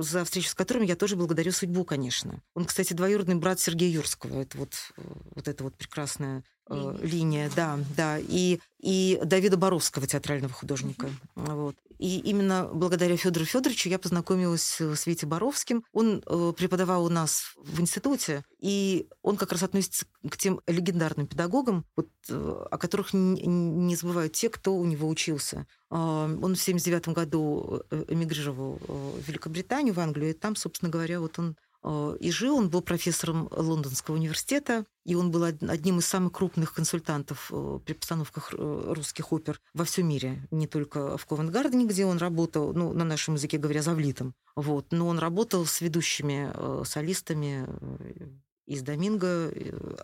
за встречу с которым я тоже благодарю судьбу, конечно. Он, кстати, двоюродный брат Сергея Юрского. Это вот, вот эта вот прекрасная линия, линия да, да. И, и Давида Боровского, театрального художника. Mm-hmm. Вот. И именно благодаря Федору Федоровичу я познакомилась с Витей Боровским. Он э, преподавал у нас в институте, и он как раз относится к тем легендарным педагогам, вот, э, о которых не, не забывают те, кто у него учился. Э, он в 1979 году э, эмигрировал в Великобританию, в Англию, и там, собственно говоря, вот он Э, и жил. Он был профессором Лондонского университета, и он был одним из самых крупных консультантов э, при постановках э, русских опер во всем мире. Не только в Ковенгардене, где он работал, ну, на нашем языке говоря, завлитом. Вот. Но он работал с ведущими солистами из Доминго,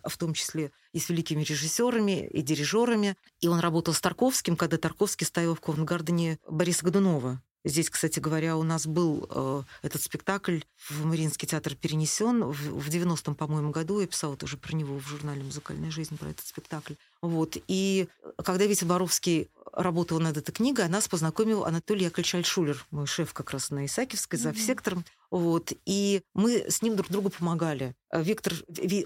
в том числе и с великими режиссерами и дирижерами. И он работал с Тарковским, когда Тарковский ставил в Ковенгардене Бориса Годунова. Здесь, кстати говоря, у нас был э, этот спектакль в Мариинский театр перенесен в, в 90-м, по-моему, году. Я писала тоже про него в журнале «Музыкальная жизнь», про этот спектакль. Вот. И когда Витя Боровский работал над этой книгой, она нас познакомил Анатолий Яковлевич Альшулер, мой шеф как раз на Исаакиевской, за mm-hmm. сектором. Вот. И мы с ним друг другу помогали. Виктор,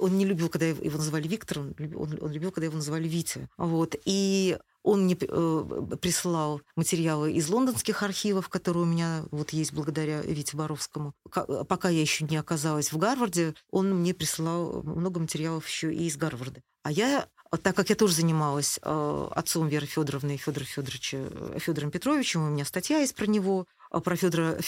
он не любил, когда его называли Виктором, он, он любил, когда его называли Витя. Вот. И он мне э, присылал материалы из лондонских архивов, которые у меня вот есть благодаря Вите Боровскому. Пока я еще не оказалась в Гарварде, он мне присылал много материалов еще и из Гарварда. А я, так как я тоже занималась э, отцом Веры Федоровны и Федора Федоровича, э, Федором Петровичем, у меня статья есть про него, про Федора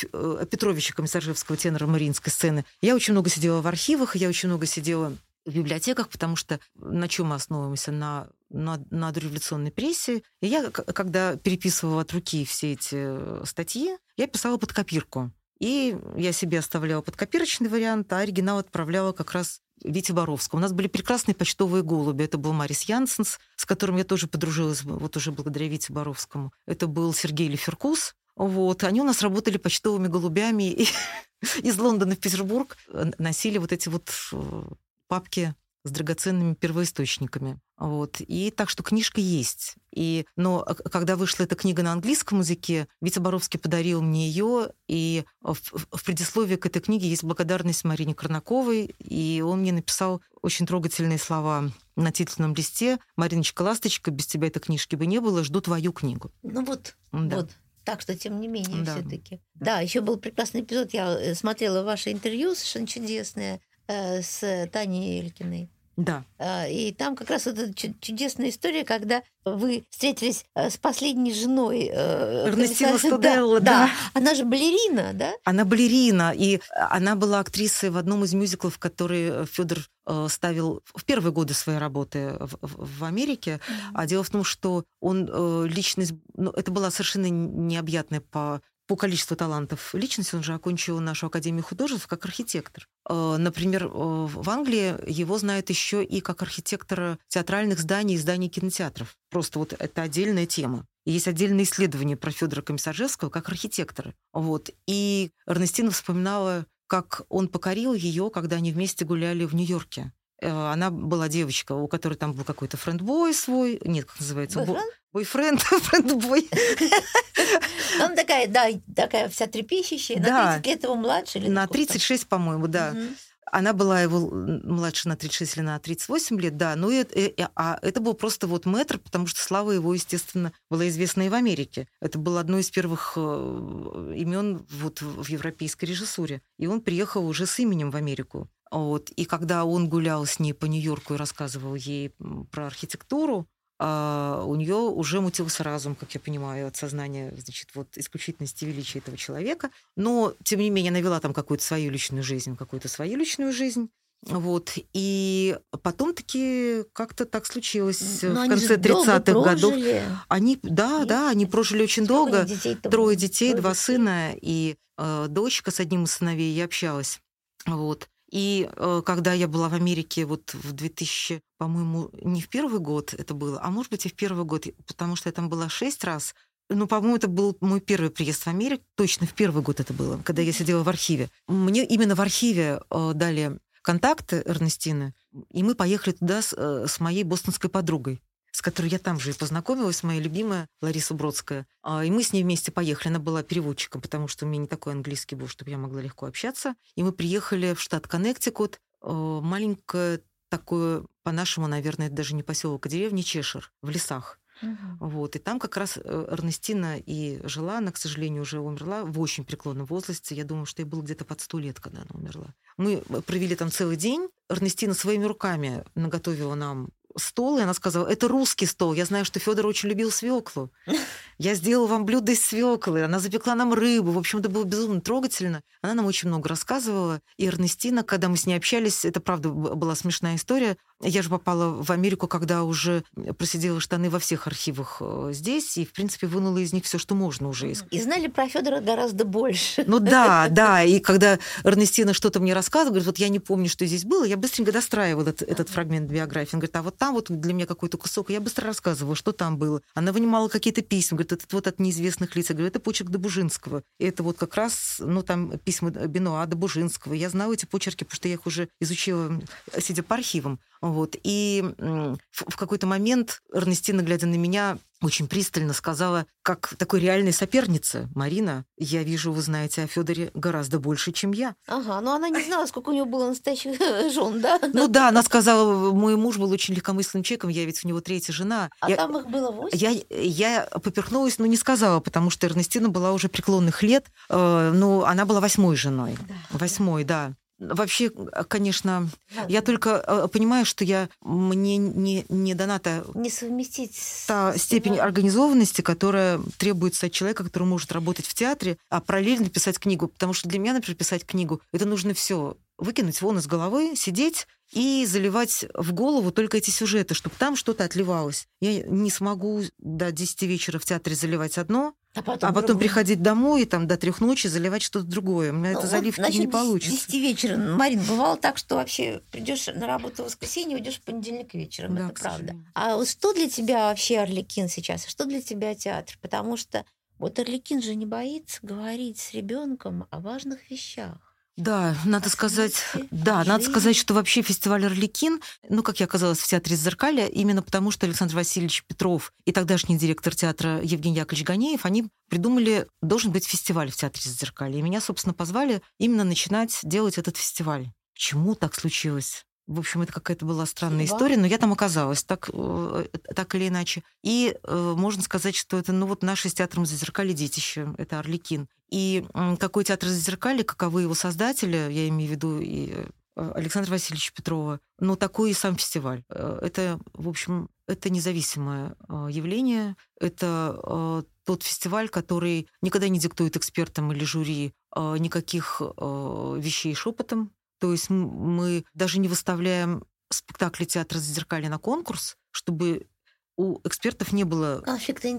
Петровича, комиссаржевского тенора мариинской сцены. Я очень много сидела в архивах, я очень много сидела в библиотеках, потому что на чем мы основываемся? На, на, на дореволюционной прессе. И я, когда переписывала от руки все эти э, статьи, я писала под копирку. И я себе оставляла под копирочный вариант, а оригинал отправляла как раз Вите Боровскому. У нас были прекрасные почтовые голуби. Это был Марис Янсенс, с которым я тоже подружилась, вот уже благодаря Вите Боровскому. Это был Сергей Леферкус. Вот. Они у нас работали почтовыми голубями и <laughs> из Лондона в Петербург носили вот эти вот э, папки с драгоценными первоисточниками. Вот. И так что книжка есть. И, но когда вышла эта книга на английском языке, Витя Боровский подарил мне ее, и в, в предисловии к этой книге есть благодарность Марине Корнаковой, и он мне написал очень трогательные слова на титульном листе. «Мариночка, ласточка, без тебя этой книжки бы не было, жду твою книгу». Ну вот, да. вот. Так что, тем не менее, да. все-таки. Да, еще был прекрасный эпизод. Я э, смотрела ваше интервью, совершенно чудесное Э, с Таней Элькиной. Да. А, и там как раз вот эта чудесная история, когда вы встретились э, с последней женой э, Эрнестина Студелла, да, да. да. Она же балерина, да? Она балерина, и она была актрисой в одном из мюзиклов, который Федор ставил в первые годы своей работы в, в Америке. Mm-hmm. А дело в том, что он личность, ну, это была совершенно необъятная по по количеству талантов личности, он же окончил нашу Академию художеств как архитектор. Э, например, в Англии его знают еще и как архитектора театральных зданий и зданий кинотеатров. Просто вот это отдельная тема. Есть отдельное исследование про Федора Комиссаржевского как архитектора. Вот. И Эрнестина вспоминала, как он покорил ее, когда они вместе гуляли в Нью-Йорке. Э, она была девочка, у которой там был какой-то френдбой свой. Нет, как называется? Бойфренд? Бойфренд, <laughs> френдбой. <laughs> Он такая, да, такая вся трепещущая, на 30 лет его младше. На 36, по-моему, да. Она была его младше на 36 или на 38 лет, да. Ну, и, и, а это был просто вот мэтр, потому что слава его, естественно, была известна и в Америке. Это было одно из первых э, имен вот в европейской режиссуре. И он приехал уже с именем в Америку. Вот. И когда он гулял с ней по Нью-Йорку и рассказывал ей про архитектуру, а у нее уже мутился разум, как я понимаю, от сознания значит, вот, исключительности величия этого человека. Но, тем не менее, она вела там какую-то свою личную жизнь, какую-то свою личную жизнь. Вот. И потом таки как-то так случилось Но в конце 30-х годов. Они, да, Нет? да, они прожили очень долго. Детей Трое детей, Трое два детей. сына и э, дочка с одним из сыновей. Я общалась. Вот. И э, когда я была в Америке вот в 2000, по-моему, не в первый год это было, а может быть и в первый год, потому что я там была шесть раз. Ну, по-моему, это был мой первый приезд в Америку. Точно в первый год это было, когда я сидела в архиве. Мне именно в архиве э, дали контакты Эрнестины, и мы поехали туда с, э, с моей бостонской подругой с которой я там же и познакомилась, моя любимая Лариса Бродская. А, и мы с ней вместе поехали. Она была переводчиком, потому что у меня не такой английский был, чтобы я могла легко общаться. И мы приехали в штат Коннектикут, а, маленькое такое, по-нашему, наверное, это даже не поселок, а деревня Чешир, в лесах. Угу. Вот. И там как раз э, Эрнестина и жила, она, к сожалению, уже умерла в очень преклонном возрасте. Я думаю, что ей было где-то под сто лет, когда она умерла. Мы э, провели там целый день. Эрнестина своими руками наготовила нам стол, и она сказала, это русский стол. Я знаю, что Федор очень любил свеклу. <laughs> Я сделала вам блюдо из свеклы. Она запекла нам рыбу. В общем, это было безумно трогательно. Она нам очень много рассказывала. И Эрнестина, когда мы с ней общались, это правда была смешная история. Я же попала в Америку, когда уже просидела штаны во всех архивах э, здесь, и, в принципе, вынула из них все, что можно уже. И знали про Федора гораздо больше. Ну да, <laughs> да. И когда Эрнестина что-то мне рассказывала, говорит, вот я не помню, что здесь было, я быстренько достраивала этот, этот фрагмент биографии. Она говорит, а вот там вот для меня какой-то кусок, я быстро рассказывала, что там было. Она вынимала какие-то письма, говорит, это вот от неизвестных лиц. Я говорю, это почерк Добужинского. И это вот как раз, ну, там письма Бенуа Добужинского. Я знала эти почерки, потому что я их уже изучила, сидя по архивам. Вот. И в какой-то момент Эрнестина, глядя на меня, очень пристально сказала, как такой реальной сопернице, Марина, я вижу, вы знаете о Федоре гораздо больше, чем я. Ага, но она не знала, сколько у него было настоящих жен, да? Ну да, она сказала, мой муж был очень легкомысленным человеком, я ведь у него третья жена. А я, там их было восемь? Я, я поперхнулась, но не сказала, потому что Эрнестина была уже преклонных лет, э, ну, она была восьмой женой. Да, восьмой, да. Да. Вообще, конечно, да. я только э, понимаю, что я мне не, не дана та, не совместить та степень организованности, которая требуется от человека, который может работать в театре, а параллельно писать книгу. Потому что для меня, например, писать книгу, это нужно все выкинуть вон из головы, сидеть и заливать в голову только эти сюжеты, чтобы там что-то отливалось. Я не смогу до 10 вечера в театре заливать одно, а потом, а потом приходить домой и там до трех ночи заливать что-то другое. У меня ну, это заливки вот, не получится. 10 вечера. Марин, бывало так, что вообще придешь на работу в воскресенье, уйдешь в понедельник вечером. Да, это правда. А вот что для тебя вообще Орликин сейчас? Что для тебя театр? Потому что вот Орликин же не боится говорить с ребенком о важных вещах. Да, надо сказать, да, надо сказать, что вообще фестиваль «Орликин», ну, как я оказалась в театре «Зеркаля», именно потому, что Александр Васильевич Петров и тогдашний директор театра Евгений Яковлевич Ганеев, они придумали, должен быть фестиваль в театре «Зеркалье». И меня, собственно, позвали именно начинать делать этот фестиваль. Почему так случилось? В общем, это какая-то была странная Судьба. история, но я там оказалась, так, э, так или иначе. И э, можно сказать, что это, ну вот наше с театром «Зазеркалье» детище, это «Орликин». И э, какой театр «Зазеркалье», каковы его создатели, я имею в виду и э, Александра Васильевича Петрова, ну такой и сам фестиваль. Э, это, в общем, это независимое явление, это тот фестиваль, который никогда не диктует экспертам или жюри никаких вещей шепотом, то есть мы даже не выставляем спектакли театра «Зазеркалье» на конкурс, чтобы у экспертов не было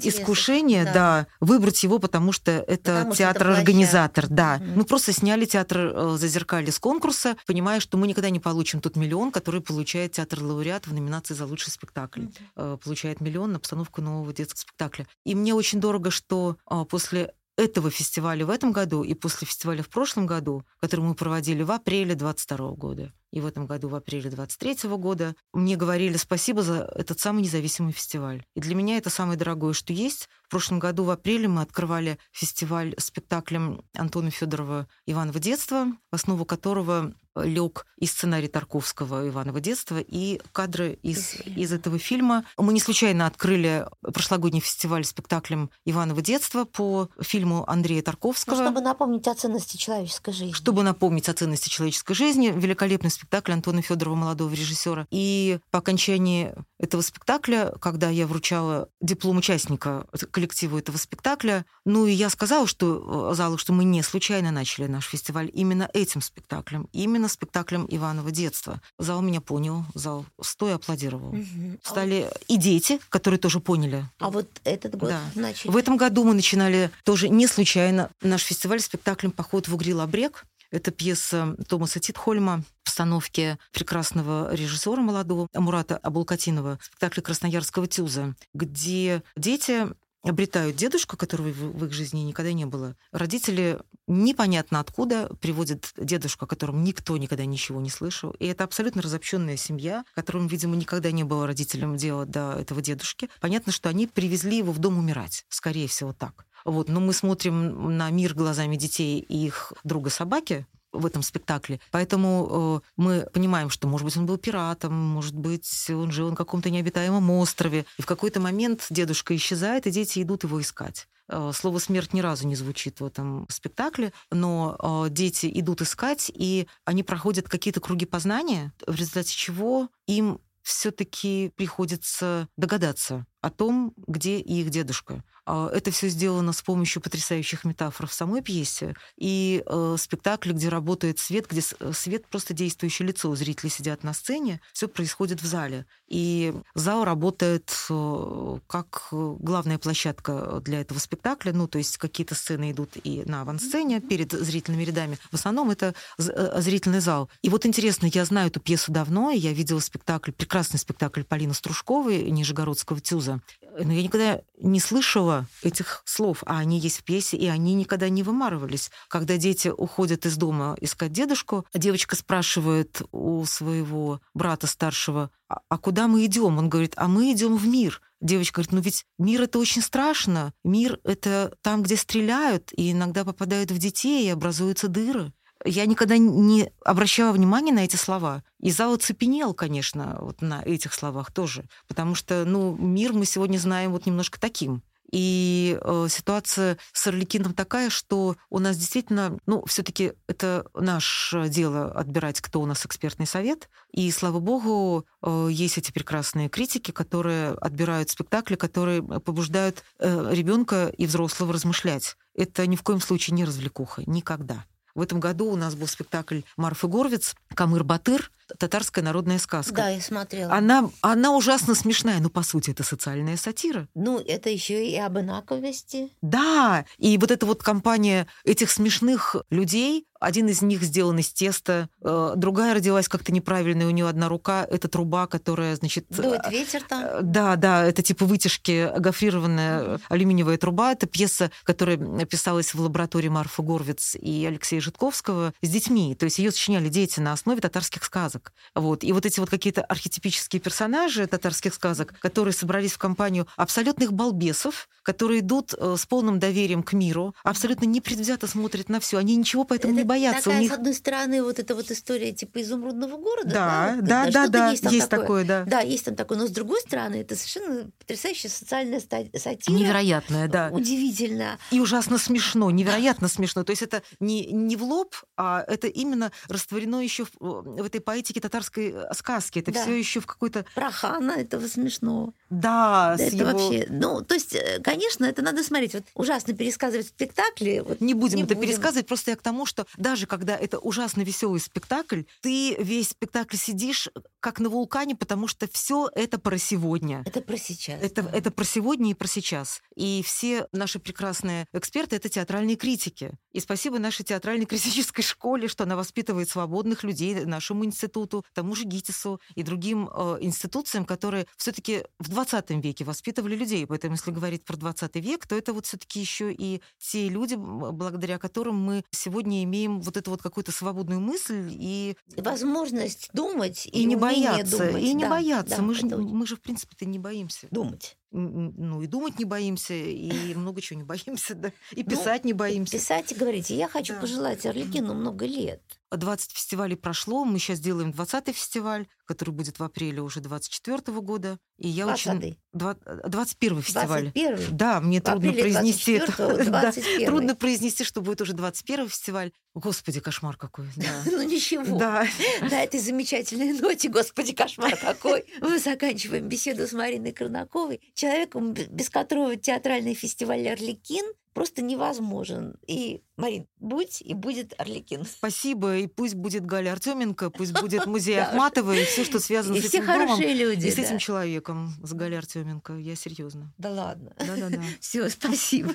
искушения, да. да. выбрать его, потому что это театр-организатор, да. Мгм. Мы просто сняли театр э, Зазеркалье с конкурса, понимая, что мы никогда не получим тот миллион, который получает театр-лауреат в номинации за лучший спектакль. Э, Получает миллион на постановку нового детского спектакля. И мне очень дорого, что а, после этого фестиваля в этом году и после фестиваля в прошлом году, который мы проводили в апреле 22 года, и в этом году в апреле 23 года, мне говорили спасибо за этот самый независимый фестиваль. И для меня это самое дорогое, что есть. В прошлом году в апреле мы открывали фестиваль спектаклем Антона Федорова «Иваново детство», в основу которого лег и сценарий Тарковского «Иваново детство», и кадры из, из этого фильма. Мы не случайно открыли прошлогодний фестиваль спектаклем «Иваново детство» по фильму Андрея Ну, Тарковского. чтобы напомнить о ценности человеческой жизни. Чтобы напомнить о ценности человеческой жизни, великолепный спектакль Антона Федорова, молодого режиссера. И по окончании этого спектакля, когда я вручала диплом участника коллективу этого спектакля, ну и я сказала, что э, залу, что мы не случайно начали наш фестиваль именно этим спектаклем, именно спектаклем Иванова детства. Зал меня понял, зал стоя аплодировал. А Стали и дети, которые тоже поняли. А вот этот год Да. начали. В этом году мы начинали тоже не случайно наш фестиваль спектаклем «Поход в Угрил-Обрек». Это пьеса Томаса Титхольма, постановки прекрасного режиссера молодого Мурата Абулкатинова, спектакль Красноярского тюза, где дети обретают дедушку, которого в их жизни никогда не было. Родители непонятно откуда приводят дедушку, о котором никто никогда ничего не слышал. И это абсолютно разобщенная семья, которым, видимо, никогда не было родителям дела до этого дедушки. Понятно, что они привезли его в дом умирать. Скорее всего, так. Вот. Но мы смотрим на мир глазами детей и их друга собаки, в этом спектакле. Поэтому э, мы понимаем, что, может быть, он был пиратом, может быть, он жил на каком-то необитаемом острове. И в какой-то момент дедушка исчезает, и дети идут его искать. Э, Слово смерть ни разу не звучит в этом спектакле, но э, дети идут искать, и они проходят какие-то круги познания, в результате чего им все-таки приходится догадаться о том, где их дедушка. А, Это все сделано с помощью потрясающих метафор в самой пьесе и э, спектакле, где работает свет, где э, свет просто действующее лицо. Зрители сидят на сцене, все происходит в зале. И зал работает э, как э, главная площадка для этого спектакля. Ну, то есть какие-то сцены идут и на авансцене перед зрительными рядами. В основном это э, зрительный зал. И вот интересно, я знаю эту пьесу давно, я видела спектакль, прекрасный спектакль Полины Стружковой Нижегородского тюза. Но я никогда не слышала этих слов, а они есть в пьесе, и они никогда не вымарывались. Когда дети уходят из дома искать дедушку, девочка спрашивает у своего брата старшего, а, а куда мы идем? Он говорит, а мы идем в мир. Девочка говорит, ну ведь мир это очень страшно. Мир это там, где стреляют, и иногда попадают в детей, и образуются дыры. Я никогда не обращала внимания на эти слова. И зал оцепенел, конечно, вот на этих словах тоже. Потому что, ну, мир мы сегодня знаем вот немножко таким. И э, ситуация с Орликином такая, что у нас действительно, ну, все-таки это наше дело отбирать, кто у нас экспертный совет. И, слава богу, э, есть эти прекрасные критики, которые отбирают спектакли, которые побуждают э, ребенка и взрослого размышлять. Это ни в коем случае не развлекуха, никогда. В этом году у нас был спектакль Марфы Горвиц «Камыр-Батыр», татарская народная сказка. Да, я смотрела. Она, она ужасно смешная, но по сути это социальная сатира. Ну, это еще и об инаковости. Да, и вот эта вот компания этих смешных людей, один из них сделан из теста, э, другая родилась как-то неправильно, у нее одна рука, это труба, которая, значит... Дует ветер там. э, Да, да, это типа вытяжки, гофрированная алюминиевая труба. Это пьеса, которая писалась в лаборатории Марфы Горвиц и Алексея Житковского с детьми. То есть ее сочиняли дети на основе татарских сказок. Вот. И вот эти вот какие-то архетипические персонажи татарских сказок, которые собрались в компанию абсолютных балбесов, которые идут э, с полным доверием к миру, абсолютно непредвзято смотрят на все. Они ничего поэтому не Это боятся. Такая, У них... с одной стороны, вот эта вот история типа изумрудного города. Да, да, да, что-то да, есть, есть такое. такое, да. Да, есть там такое. Но с другой стороны, это совершенно потрясающая социальная сатира. Невероятное, да. Удивительно. И ужасно смешно, невероятно смешно. То есть это не, не в лоб, а это именно растворено еще в, в этой поэтике татарской э, сказки. Это Да. все еще в какой-то... Про хана этого смешного. Да, Да это его... вообще... Ну, то есть, э, конечно, это надо смотреть. Вот ужасно пересказывать спектакли. Вот Не будем Не это будем. пересказывать, просто я к тому, что даже когда это ужасно веселый спектакль, ты весь спектакль сидишь как на вулкане, потому что все это про сегодня. это про сейчас. Это, да. это про сегодня и про сейчас. И все наши прекрасные эксперты — это театральные критики. И спасибо нашей театральной критической школе, что она воспитывает свободных людей, нашему институту, тому же ГИТИСу и другим э, институциям, которые все таки в 20 веке воспитывали людей. Поэтому, если говорить про 20 век, то это вот все таки еще и те люди, благодаря которым мы сегодня имеем вот эту вот какую-то свободную мысль и, Возможность думать и, и не бояться. думать. И не Да, бояться. да, мы, же, очень- мы же, в принципе-то, не боимся. Думать. Ну, и думать не боимся, и много чего не боимся, да. И Ну, писать не боимся. Писать и говорить. Я хочу Да. пожелать Орликину много лет. 20 фестивалей прошло, мы сейчас делаем 20-й фестиваль, который будет в апреле уже 24 года. И я очень... 20-й. Два- 21 фестиваль. 21-й. Да, мне В трудно произнести это. 24-го, <laughs> Да, 21-й. Трудно произнести, что будет уже 21 фестиваль. Господи, кошмар какой. Да. <laughs> Ну ничего. Да. <laughs> На этой замечательной ноте, господи, кошмар какой, мы заканчиваем беседу с Мариной Корнаковой, человеком, без которого театральный фестиваль «Орликин» просто невозможен. И, Марин, будь и будет «Орликин». <laughs> Спасибо. И пусть будет Галя Артеменко, пусть будет музей. <laughs> Ахматова и все, что связано с все этим домом. хорошие люди. И с этим человеком, с Галей Артеменко. Я серьезно. Да ладно. Да-да-да. <laughs> Все, спасибо.